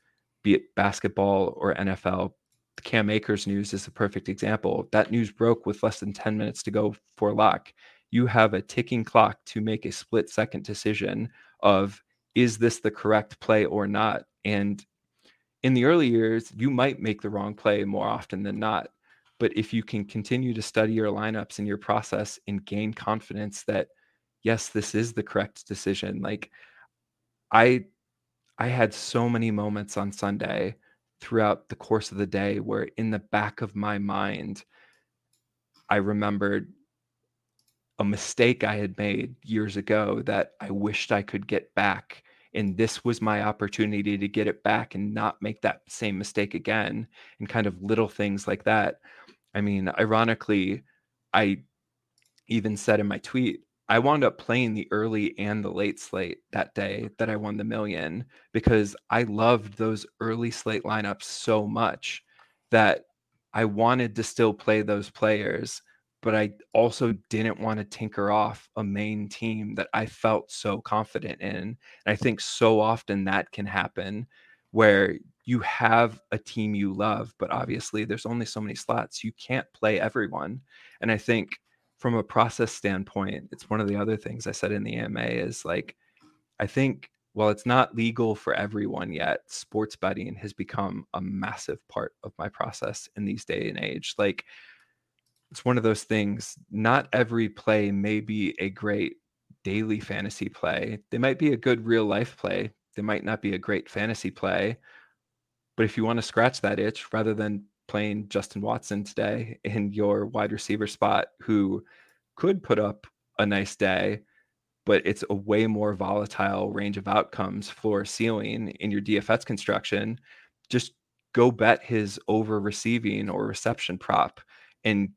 be it basketball or nfl the cam akers news is a perfect example. That news broke with less than 10 minutes to go for lock you have a ticking clock to make a split second decision of is this the correct play or not? And in the early years you might make the wrong play more often than not but if you can continue to study your lineups and your process and gain confidence that yes this is the correct decision like i i had so many moments on sunday throughout the course of the day where in the back of my mind i remembered a mistake i had made years ago that i wished i could get back and this was my opportunity to get it back and not make that same mistake again and kind of little things like that. I mean ironically i even said in my tweet I wound up playing the early and the late slate that day that I won the million because I loved those early slate lineups so much that I wanted to still play those players, but I also didn't want to tinker off a main team that I felt so confident in. And I think so often that can happen where you have a team you love, but obviously there's only so many slots. You can't play everyone. And I think from a process standpoint, it's one of the other things I said in the AMA is like, I think while it's not legal for everyone yet, sports betting has become a massive part of my process in these day and age. Like, it's one of those things, not every play may be a great daily fantasy play. They might be a good real life play. They might not be a great fantasy play. But if you want to scratch that itch rather than playing Justin Watson today in your wide receiver spot who could put up a nice day, but it's a way more volatile range of outcomes, floor ceiling in your DFS construction. Just go bet his over receiving or reception prop and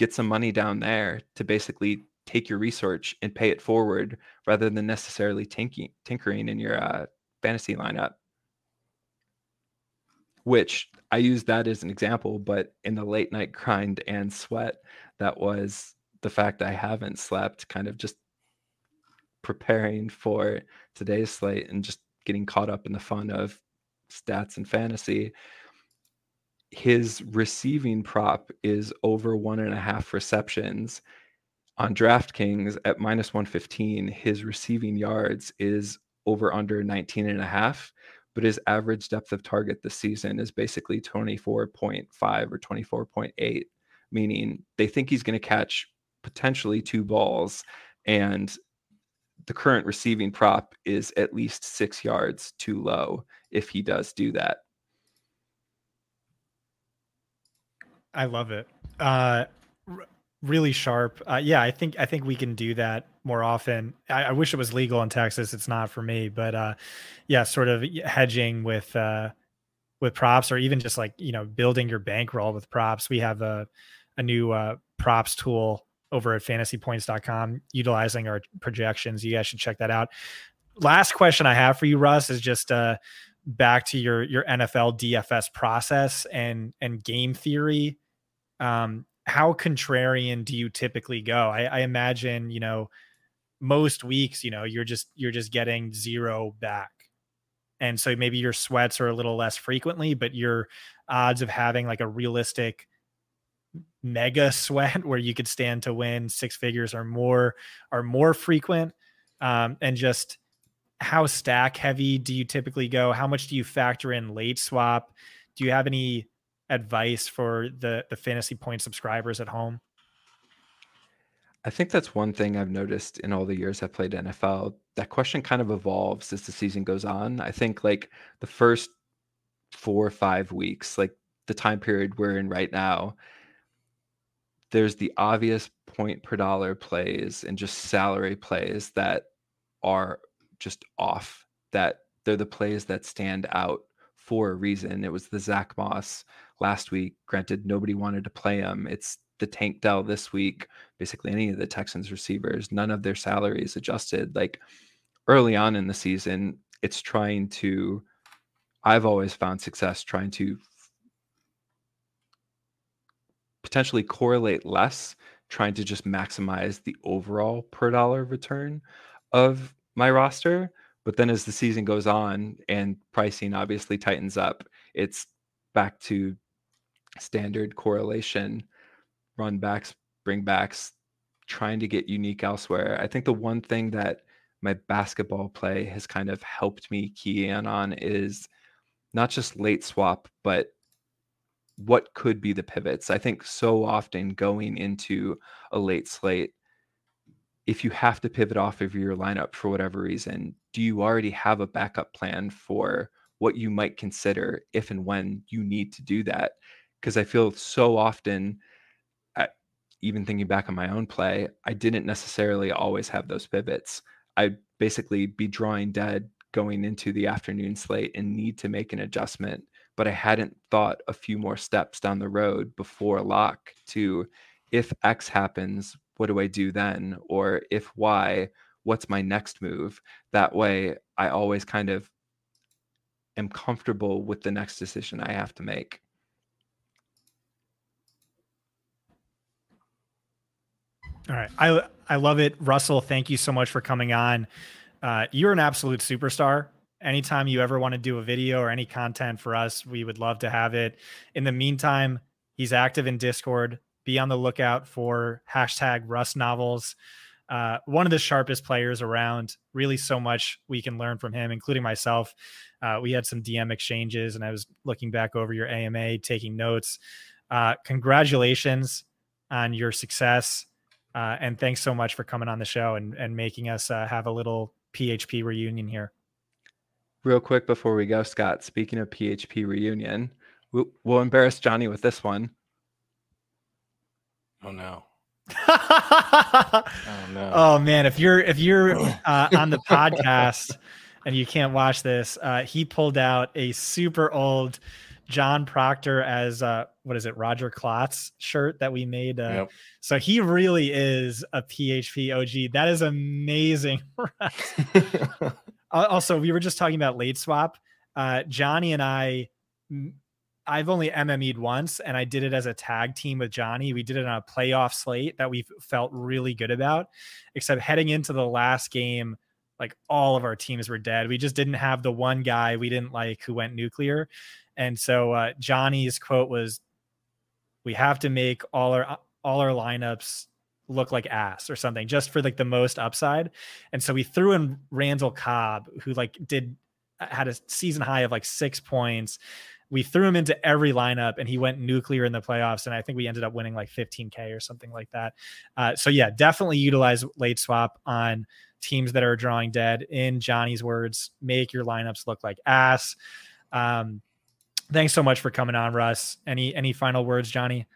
get some money down there to basically take your research and pay it forward rather than necessarily tinking, tinkering in your uh, fantasy lineup which I use that as an example, but in the late night grind and sweat, that was the fact I haven't slept, kind of just preparing for today's slate and just getting caught up in the fun of stats and fantasy. His receiving prop is over one and a half receptions. On DraftKings at minus 115, his receiving yards is over under 19 and a half but his average depth of target this season is basically 24.5 or 24.8, meaning they think he's going to catch potentially two balls. And the current receiving prop is at least six yards too low if he does do that.
I love it. Uh, really sharp. Uh, yeah, I think I think we can do that more often. I, I, wish it was legal in Texas. It's not for me, but uh, yeah, sort of hedging with uh, with props, or even just like you know building your bankroll with props. We have a a new uh, props tool over at fantasypoints.com utilizing our projections. You guys should check that out. Last question I have for you, Russ, is just uh, back to your your NFL DFS process and and game theory. Um, how contrarian do you typically go? I, I imagine, you know, most weeks, you know, you're just you're just getting zero back. And so maybe your sweats are a little less frequently, but your odds of having like a realistic mega sweat where you could stand to win six figures or more are more frequent. Um, and just how stack heavy do you typically go? How much do you factor in late swap? Do you have any advice for the the fantasy point subscribers at home?
I think that's one thing I've noticed in all the years I've played NFL. That question kind of evolves as the season goes on. I think like the first four or five weeks, like the time period we're in right now, there's the obvious point per dollar plays and just salary plays that are just off. That they're the plays that stand out for a reason. It was the Zack Moss last week. Granted, nobody wanted to play him. It's the Tank Dell this week. Basically, any of the Texans receivers, none of their salaries adjusted. Like early on in the season, it's trying to. I've always found success trying to potentially correlate less trying to just maximize the overall per dollar return of my roster. But then as the season goes on and pricing obviously tightens up, it's back to standard correlation, run backs, bring backs, trying to get unique elsewhere. I think the one thing that my basketball play has kind of helped me key in on is not just late swap, but what could be the pivots. I think so often going into a late slate, if you have to pivot off of your lineup for whatever reason, do you already have a backup plan for what you might consider if and when you need to do that? Because I feel so often, even thinking back on my own play, I didn't necessarily always have those pivots. I'd basically be drawing dead going into the afternoon slate and need to make an adjustment but I hadn't thought a few more steps down the road before lock to if X happens, what do I do then? Or if Y, what's my next move? That way, I always kind of am comfortable with the next decision I have to make.
All right. I I love it. Russell, thank you so much for coming on. Uh, you're an absolute superstar anytime you ever want to do a video or any content for us, we would love to have it. In the meantime, he's active in Discord. Be on the lookout for hashtag Russ Novels. Uh, one of the sharpest players around. Really, so much we can learn from him, including myself. Uh, we had some DM exchanges, and I was looking back over your AMA, taking notes. Uh, congratulations on your success, uh, and thanks so much for coming on the show and and making us uh, have a little PHP reunion here.
Real quick before we go, Scott, speaking of PHP reunion, we'll, we'll embarrass Johnny with this one.
Oh no.
oh no. Oh man, if you're if you're uh, on the podcast and you can't watch this, uh, he pulled out a super old John Proctor as uh, what is it, Roger Klotz shirt that we made. Uh, yep. So he really is a PHP OG. That is amazing. also, we were just talking about late swap. Uh, Johnny and I, I've only MME'd once, and I did it as a tag team with Johnny. We did it on a playoff slate that we felt really good about. Except heading into the last game, like all of our teams were dead. We just didn't have the one guy we didn't like who went nuclear. And so uh, Johnny's quote was, "We have to make all our all our lineups look like ass or something just for like the most upside. And so we threw in Randall Cobb, who like did uh, had a season high of like six points. We threw him into every lineup and he went nuclear in the playoffs. And I think we ended up winning like 15K or something like that. Uh, so, yeah, definitely utilize late swap on teams that are drawing dead. In Johnny's words, make your lineups look like ass. Um, thanks so much for coming on, Russ. Any any final words, Johnny?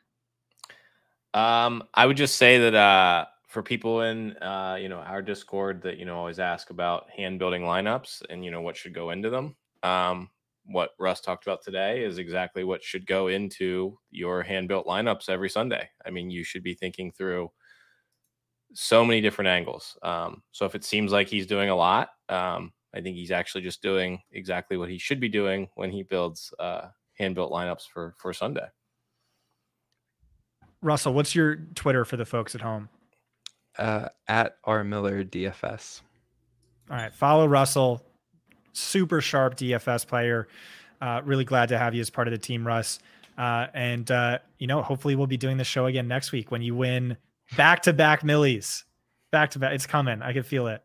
Um, I would just say that uh, for people in uh, you know our Discord that you know always ask about hand building lineups and you know what should go into them. Um, what Russ talked about today is exactly what should go into your hand built lineups every Sunday. I mean, you should be thinking through so many different angles. Um, so if it seems like he's doing a lot, um, I think he's actually just doing exactly what he should be doing when he builds uh, hand built lineups for for Sunday.
Russell, what's your Twitter for the folks at home?
Uh, at R Miller DFS.
All right, follow Russell. Super sharp DFS player. Uh, really glad to have you as part of the team, Russ. Uh, and uh, you know, hopefully, we'll be doing the show again next week when you win back to back millies. Back to back, it's coming. I can feel it.